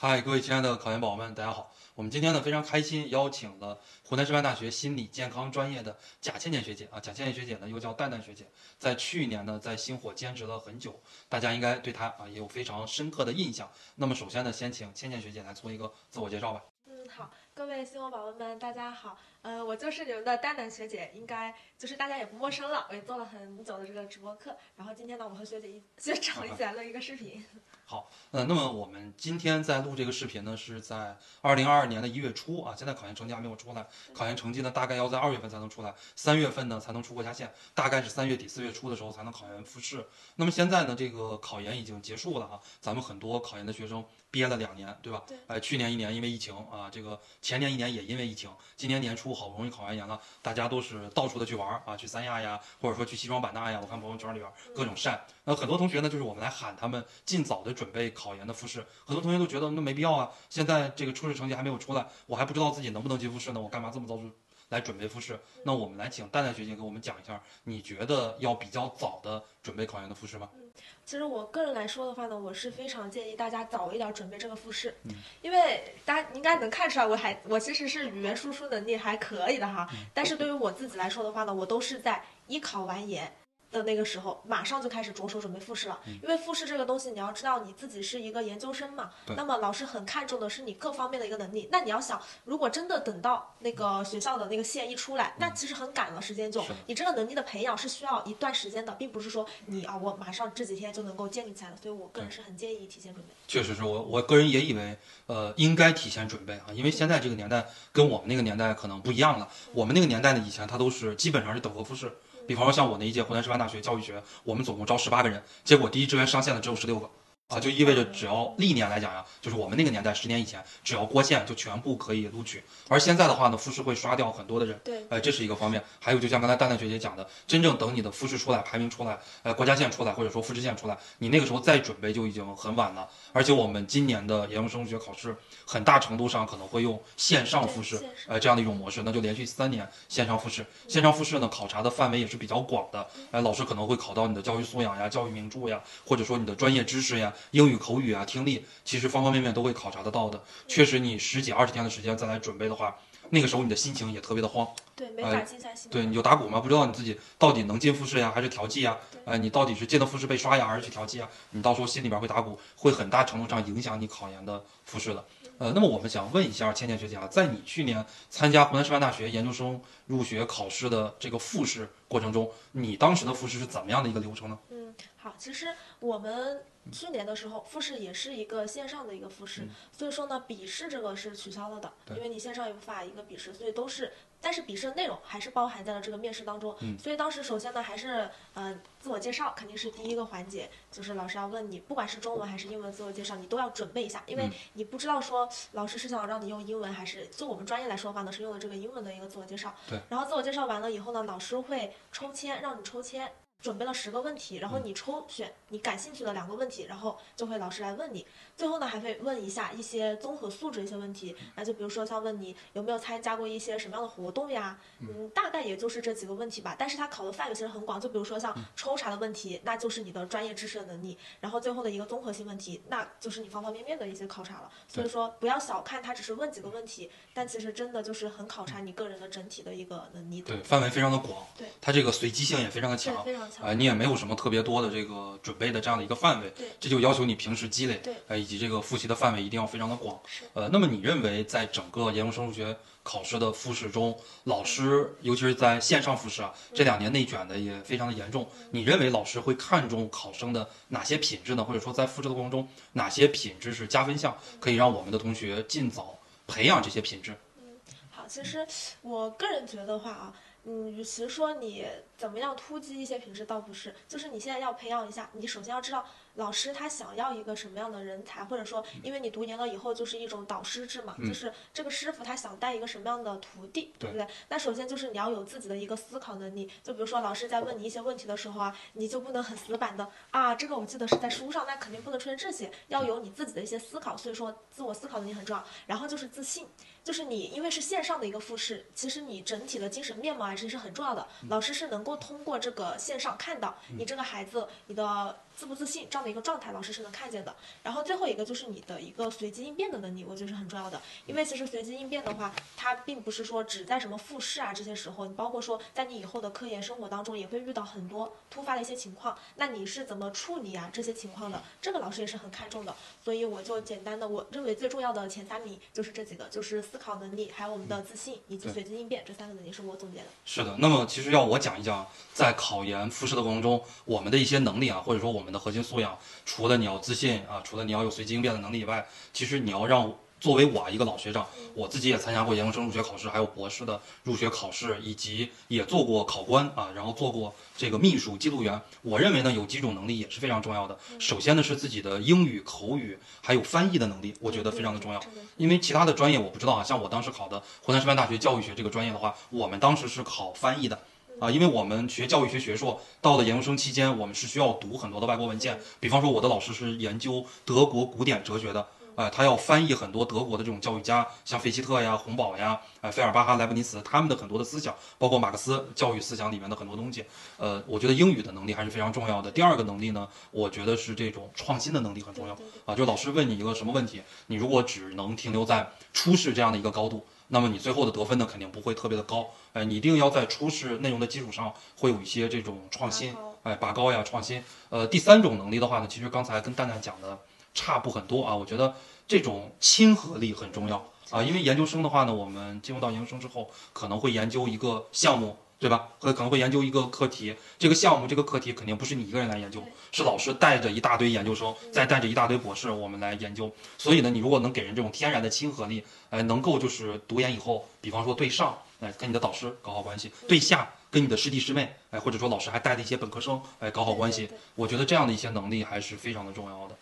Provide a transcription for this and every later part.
嗨，各位亲爱的考研宝宝们，大家好！我们今天呢非常开心，邀请了湖南师范大学心理健康专业的贾倩倩学姐啊。贾倩倩学姐呢又叫蛋蛋学姐，在去年呢在星火兼职了很久，大家应该对她啊也有非常深刻的印象。那么首先呢，先请倩倩学姐来做一个自我介绍吧。嗯，好，各位星火宝宝们，大家好。呃，我就是你们的丹丹学姐，应该就是大家也不陌生了。我也做了很久的这个直播课，然后今天呢，我和学姐一学长一起来录一个视频。好，呃，那么我们今天在录这个视频呢，是在二零二二年的一月初啊。现在考研成绩还没有出来，考研成绩呢大概要在二月份才能出来，三月份呢才能出国家线，大概是三月底四月初的时候才能考研复试。那么现在呢，这个考研已经结束了啊，咱们很多考研的学生憋了两年，对吧？对。哎，去年一年因为疫情啊，这个前年一年也因为疫情，今年年初好不容易考完研了，大家都是到处的去玩啊，去三亚呀，或者说去西双版纳呀，我看朋友圈里边各种晒。那很多同学呢，就是我们来喊他们尽早的准备考研的复试。很多同学都觉得那没必要啊，现在这个初试成绩还没有出来，我还不知道自己能不能进复试呢，我干嘛这么早就来准备复试？那我们来请蛋蛋学姐给我们讲一下，你觉得要比较早的准备考研的复试吗？嗯，其实我个人来说的话呢，我是非常建议大家早一点准备这个复试，嗯，因为大家应该能看出来，我还我其实是语言输出能力还可以的哈，但是对于我自己来说的话呢，我都是在一考完研。的那个时候，马上就开始着手准备复试了。因为复试这个东西，你要知道你自己是一个研究生嘛，那么老师很看重的是你各方面的一个能力。那你要想，如果真的等到那个学校的那个线一出来，那其实很赶了，时间就你这个能力的培养是需要一段时间的，并不是说你啊，我马上这几天就能够建立起来的。所以我个人是很建议提前准备。确实是我我个人也以为，呃，应该提前准备啊，因为现在这个年代跟我们那个年代可能不一样了。我们那个年代呢，以前它都是基本上是等额复试。比方说像我那一届湖南师范大学教育学，我们总共招十八个人，结果第一志愿上线的只有十六个。啊，就意味着只要历年来讲呀，就是我们那个年代十年以前，只要过线就全部可以录取。而现在的话呢，复试会刷掉很多的人。对，哎，这是一个方面。还有就像刚才蛋蛋学姐讲的，真正等你的复试出来，排名出来，呃，国家线出来，或者说复试线出来，你那个时候再准备就已经很晚了。而且我们今年的研究生入学考试，很大程度上可能会用线上复试，呃，这样的一种模式，那就连续三年线上复试。线上复试呢，考察的范围也是比较广的。哎，老师可能会考到你的教育素养呀、教育名著呀，或者说你的专业知识呀、英语口语啊。啊，听力其实方方面面都会考察得到的。确实，你十几二十天的时间再来准备的话，那个时候你的心情也特别的慌。对，没法静下心。对，你就打鼓嘛，不知道你自己到底能进复试呀，还是调剂呀？呃，你到底是进了复试被刷呀，还是去调剂啊？你到时候心里边会打鼓，会很大程度上影响你考研的复试的。呃，那么我们想问一下倩倩学姐啊，在你去年参加湖南师范大学研究生入学考试的这个复试过程中，你当时的复试是怎么样的一个流程呢？嗯，好，其实我们。去年的时候，复试也是一个线上的一个复试，所以说呢，笔试这个是取消了的，因为你线上也无法一个笔试，所以都是，但是笔试的内容还是包含在了这个面试当中。所以当时首先呢，还是嗯自我介绍肯定是第一个环节，就是老师要问你，不管是中文还是英文自我介绍，你都要准备一下，因为你不知道说老师是想让你用英文还是就我们专业来说的话呢，是用的这个英文的一个自我介绍。对。然后自我介绍完了以后呢，老师会抽签让你抽签。准备了十个问题，然后你抽选你感兴趣的两个问题，然后就会老师来问你。最后呢，还会问一下一些综合素质一些问题，那就比如说像问你有没有参加过一些什么样的活动呀，嗯，大概也就是这几个问题吧。但是它考的范围其实很广，就比如说像抽查的问题，那就是你的专业知识的能力。然后最后的一个综合性问题，那就是你方方面面的一些考察了。所以说不要小看它，只是问几个问题，但其实真的就是很考察你个人的整体的一个能力。对，范围非常的广。对，它这个随机性也非常的强。非常。呃，你也没有什么特别多的这个准备的这样的一个范围，这就要求你平时积累，呃，以及这个复习的范围一定要非常的广。呃，那么你认为在整个研究生数学考试的复试中，老师尤其是在线上复试啊，这两年内卷的也非常的严重，你认为老师会看重考生的哪些品质呢？或者说在复试的过程中，哪些品质是加分项，可以让我们的同学尽早培养这些品质？嗯，好，其实我个人觉得话啊。嗯，与其说你怎么样突击一些品质，倒不是，就是你现在要培养一下，你首先要知道老师他想要一个什么样的人才，或者说，因为你读研了以后就是一种导师制嘛，就是这个师傅他想带一个什么样的徒弟，对不对？那首先就是你要有自己的一个思考能力，就比如说老师在问你一些问题的时候啊，你就不能很死板的啊，这个我记得是在书上，那肯定不能出现这些，要有你自己的一些思考，所以说自我思考能力很重要，然后就是自信。就是你，因为是线上的一个复试，其实你整体的精神面貌还是是很重要的。老师是能够通过这个线上看到你这个孩子，你的自不自信这样的一个状态，老师是能看见的。然后最后一个就是你的一个随机应变的能力，我觉得是很重要的。因为其实随机应变的话，它并不是说只在什么复试啊这些时候，你包括说在你以后的科研生活当中也会遇到很多突发的一些情况，那你是怎么处理啊这些情况的？这个老师也是很看重的。所以我就简单的，我认为最重要的前三名就是这几个，就是思考能力，还有我们的自信以及随机应变这三个能力是我总结的。是的，那么其实要我讲一讲，在考研复试的过程中，我们的一些能力啊，或者说我们的核心素养，除了你要自信啊，除了你要有随机应变的能力以外，其实你要让作为我一个老学长，我自己也参加过研究生入学考试，还有博士的入学考试，以及也做过考官啊，然后做过这个秘书、记录员。我认为呢，有几种能力也是非常重要的。首先呢，是自己的英语口语还有翻译的能力，我觉得非常的重要。因为其他的专业我不知道啊，像我当时考的湖南师范大学教育学这个专业的话，我们当时是考翻译的。啊，因为我们学教育学学硕，到了研究生期间，我们是需要读很多的外国文件。比方说，我的老师是研究德国古典哲学的，呃，他要翻译很多德国的这种教育家，像费希特呀、洪堡呀、呃，费尔巴哈、莱布尼茨他们的很多的思想，包括马克思教育思想里面的很多东西。呃，我觉得英语的能力还是非常重要的。第二个能力呢，我觉得是这种创新的能力很重要啊。就老师问你一个什么问题，你如果只能停留在初试这样的一个高度。那么你最后的得分呢，肯定不会特别的高，哎，你一定要在初试内容的基础上，会有一些这种创新，哎，拔高呀，创新。呃，第三种能力的话呢，其实刚才跟蛋蛋讲的差不很多啊，我觉得这种亲和力很重要啊，因为研究生的话呢，我们进入到研究生之后，可能会研究一个项目。对吧？会可能会研究一个课题，这个项目这个课题肯定不是你一个人来研究，是老师带着一大堆研究生，再带着一大堆博士，我们来研究。所以呢，你如果能给人这种天然的亲和力，哎，能够就是读研以后，比方说对上，哎，跟你的导师搞好关系；对下，跟你的师弟师妹，哎，或者说老师还带着一些本科生，哎，搞好关系。我觉得这样的一些能力还是非常的重要的。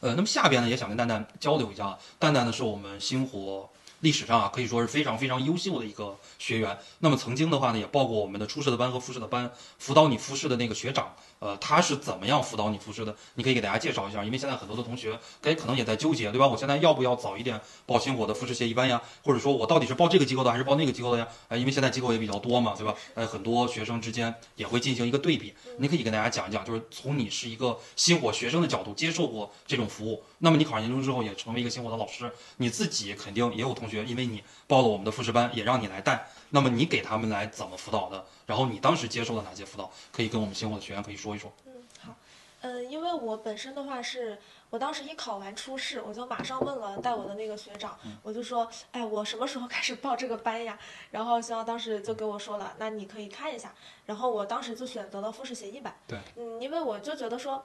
呃，那么下边呢，也想跟蛋蛋交流一下。蛋蛋呢，是我们星火。历史上啊，可以说是非常非常优秀的一个学员。那么曾经的话呢，也报过我们的初试的班和复试的班，辅导你复试的那个学长，呃，他是怎么样辅导你复试的？你可以给大家介绍一下，因为现在很多的同学，哎，可能也在纠结，对吧？我现在要不要早一点报星火的复试协议班呀？或者说我到底是报这个机构的还是报那个机构的呀？哎，因为现在机构也比较多嘛，对吧？哎，很多学生之间也会进行一个对比。你可以跟大家讲一讲，就是从你是一个新火学生的角度接受过这种服务，那么你考上研究生之后也成为一个新火的老师，你自己肯定也有同学，因为你。报了我们的复试班，也让你来带。那么你给他们来怎么辅导的？然后你当时接受了哪些辅导？可以跟我们星火的学员可以说一说。嗯，好。嗯，因为我本身的话是，我当时一考完初试，我就马上问了带我的那个学长，我就说，哎，我什么时候开始报这个班呀？然后学长当时就给我说了，那你可以看一下。然后我当时就选择了复试协议班。对。嗯，因为我就觉得说。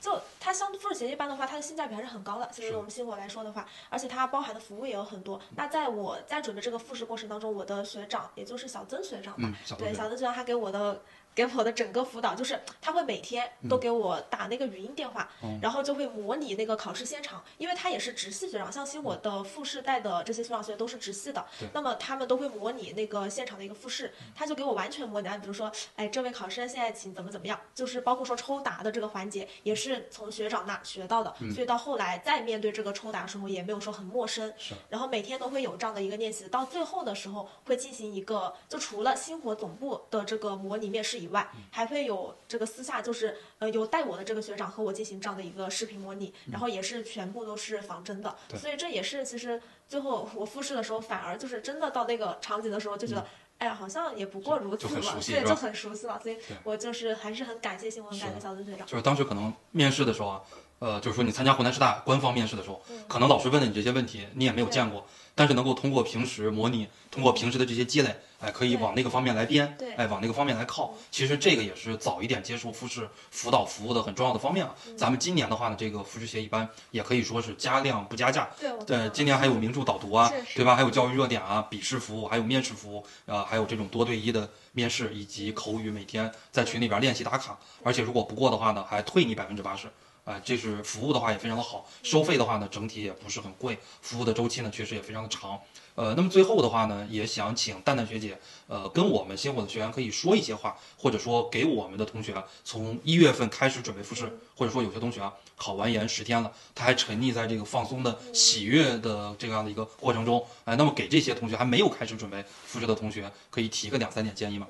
就它相复试协议班的话，它的性价比还是很高的。其实我们新火来说的话，而且它包含的服务也有很多。那在我在准备这个复试过程当中，我的学长也就是小曾学长吧，对，小曾学长他给我的。给我的整个辅导就是他会每天都给我打那个语音电话，然后就会模拟那个考试现场，因为他也是直系学长，像星火的复试带的这些学长学员都是直系的，那么他们都会模拟那个现场的一个复试，他就给我完全模拟，比如说，哎，这位考生现在请怎么怎么样，就是包括说抽答的这个环节也是从学长那学到的，所以到后来再面对这个抽答的时候也没有说很陌生，然后每天都会有这样的一个练习，到最后的时候会进行一个，就除了星火总部的这个模拟面试以外。外还会有这个私下，就是呃有带我的这个学长和我进行这样的一个视频模拟，然后也是全部都是仿真的，所以这也是其实最后我复试的时候，反而就是真的到那个场景的时候，就觉得哎呀好像也不过如此嘛，对，就很熟悉了，所以我就是还是很感谢新闻，感的小曾学长。就是当时可能面试的时候啊，呃，就是说你参加湖南师大官方面试的时候，可能老师问的你这些问题你也没有见过。但是能够通过平时模拟，通过平时的这些积累，哎，可以往那个方面来编，哎，往那个方面来靠。其实这个也是早一点接触复试辅导服务的很重要的方面啊。咱们今年的话呢，这个复试协议班也可以说是加量不加价。对，今年还有名著导读啊，对吧？还有教育热点啊，笔试服务，还有面试服务，啊，还有这种多对一的面试以及口语，每天在群里边练习打卡。而且如果不过的话呢，还退你百分之八十。啊，这是服务的话也非常的好，收费的话呢整体也不是很贵，服务的周期呢确实也非常的长。呃，那么最后的话呢，也想请蛋蛋学姐，呃，跟我们星火的学员可以说一些话，或者说给我们的同学，从一月份开始准备复试，或者说有些同学啊考完研十天了，他还沉溺在这个放松的喜悦的这样的一个过程中，哎，那么给这些同学还没有开始准备复试的同学，可以提个两三点建议吗？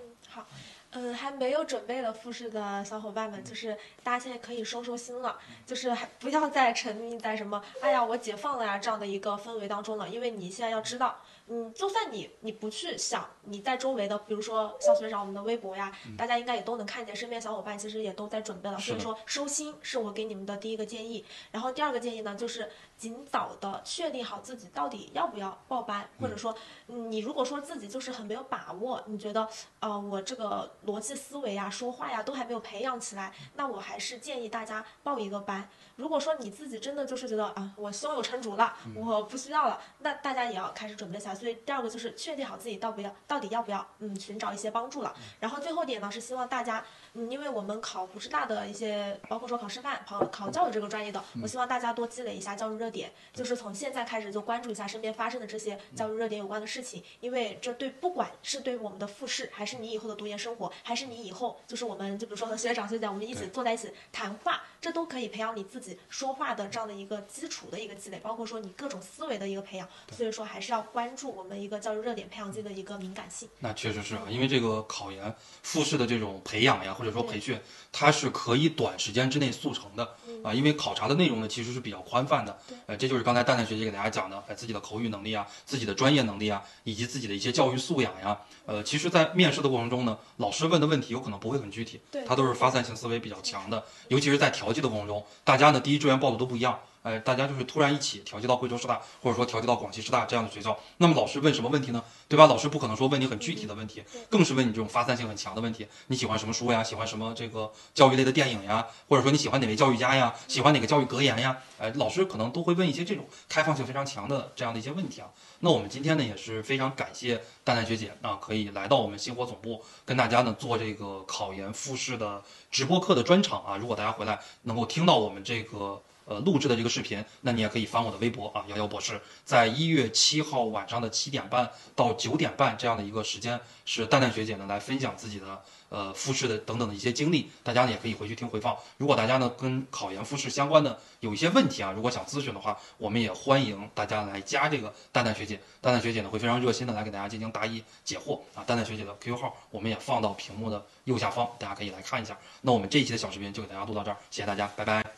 嗯，还没有准备的复试的小伙伴们，就是大家现在可以收收心了，就是还不要再沉迷在什么“哎呀，我解放了呀”这样的一个氛围当中了，因为你现在要知道。嗯，就算你你不去想，你在周围的，比如说像学长我们的微博呀，大家应该也都能看见，身边小伙伴其实也都在准备了。所以说收心是我给你们的第一个建议。然后第二个建议呢，就是尽早的确定好自己到底要不要报班，或者说你如果说自己就是很没有把握，你觉得呃我这个逻辑思维呀、说话呀都还没有培养起来，那我还是建议大家报一个班。如果说你自己真的就是觉得啊我胸有成竹了，我不需要了，那大家也要开始准备下。所以第二个就是确定好自己到不要，到底要不要，嗯，寻找一些帮助了。然后最后点呢是希望大家，嗯，因为我们考普师大的一些，包括说考师范、考考教育这个专业的，我希望大家多积累一下教育热点，就是从现在开始就关注一下身边发生的这些教育热点有关的事情，因为这对不管是对我们的复试，还是你以后的读研生活，还是你以后就是我们就比如说和学长学姐我们一起坐在一起谈话，这都可以培养你自己说话的这样的一个基础的一个积累，包括说你各种思维的一个培养。所以说还是要关注我们一。个教育热点培养自己的一个敏感性，那确实是啊，因为这个考研复试的这种培养呀，或者说培训，它是可以短时间之内速成的啊，因为考察的内容呢其实是比较宽泛的，呃，这就是刚才蛋蛋学姐给大家讲的，哎，自己的口语能力啊，自己的专业能力啊，以及自己的一些教育素养呀，呃，其实，在面试的过程中呢，老师问的问题有可能不会很具体，对，他都是发散性思维比较强的，尤其是在调剂的过程中，大家呢第一志愿报的都不一样。哎，大家就是突然一起调剂到贵州师大，或者说调剂到广西师大这样的学校，那么老师问什么问题呢？对吧？老师不可能说问你很具体的问题，更是问你这种发散性很强的问题。你喜欢什么书呀？喜欢什么这个教育类的电影呀？或者说你喜欢哪位教育家呀？喜欢哪个教育格言呀？哎，老师可能都会问一些这种开放性非常强的这样的一些问题啊。那我们今天呢也是非常感谢蛋蛋学姐啊，可以来到我们星火总部跟大家呢做这个考研复试的直播课的专场啊。如果大家回来能够听到我们这个。呃，录制的这个视频，那你也可以翻我的微博啊，瑶瑶博士，在一月七号晚上的七点半到九点半这样的一个时间，是蛋蛋学姐呢来分享自己的呃复试的等等的一些经历，大家呢也可以回去听回放。如果大家呢跟考研复试相关的有一些问题啊，如果想咨询的话，我们也欢迎大家来加这个蛋蛋学姐，蛋蛋学姐呢会非常热心的来给大家进行答疑解惑啊。蛋蛋学姐的 QQ 号我们也放到屏幕的右下方，大家可以来看一下。那我们这一期的小视频就给大家录到这儿，谢谢大家，拜拜。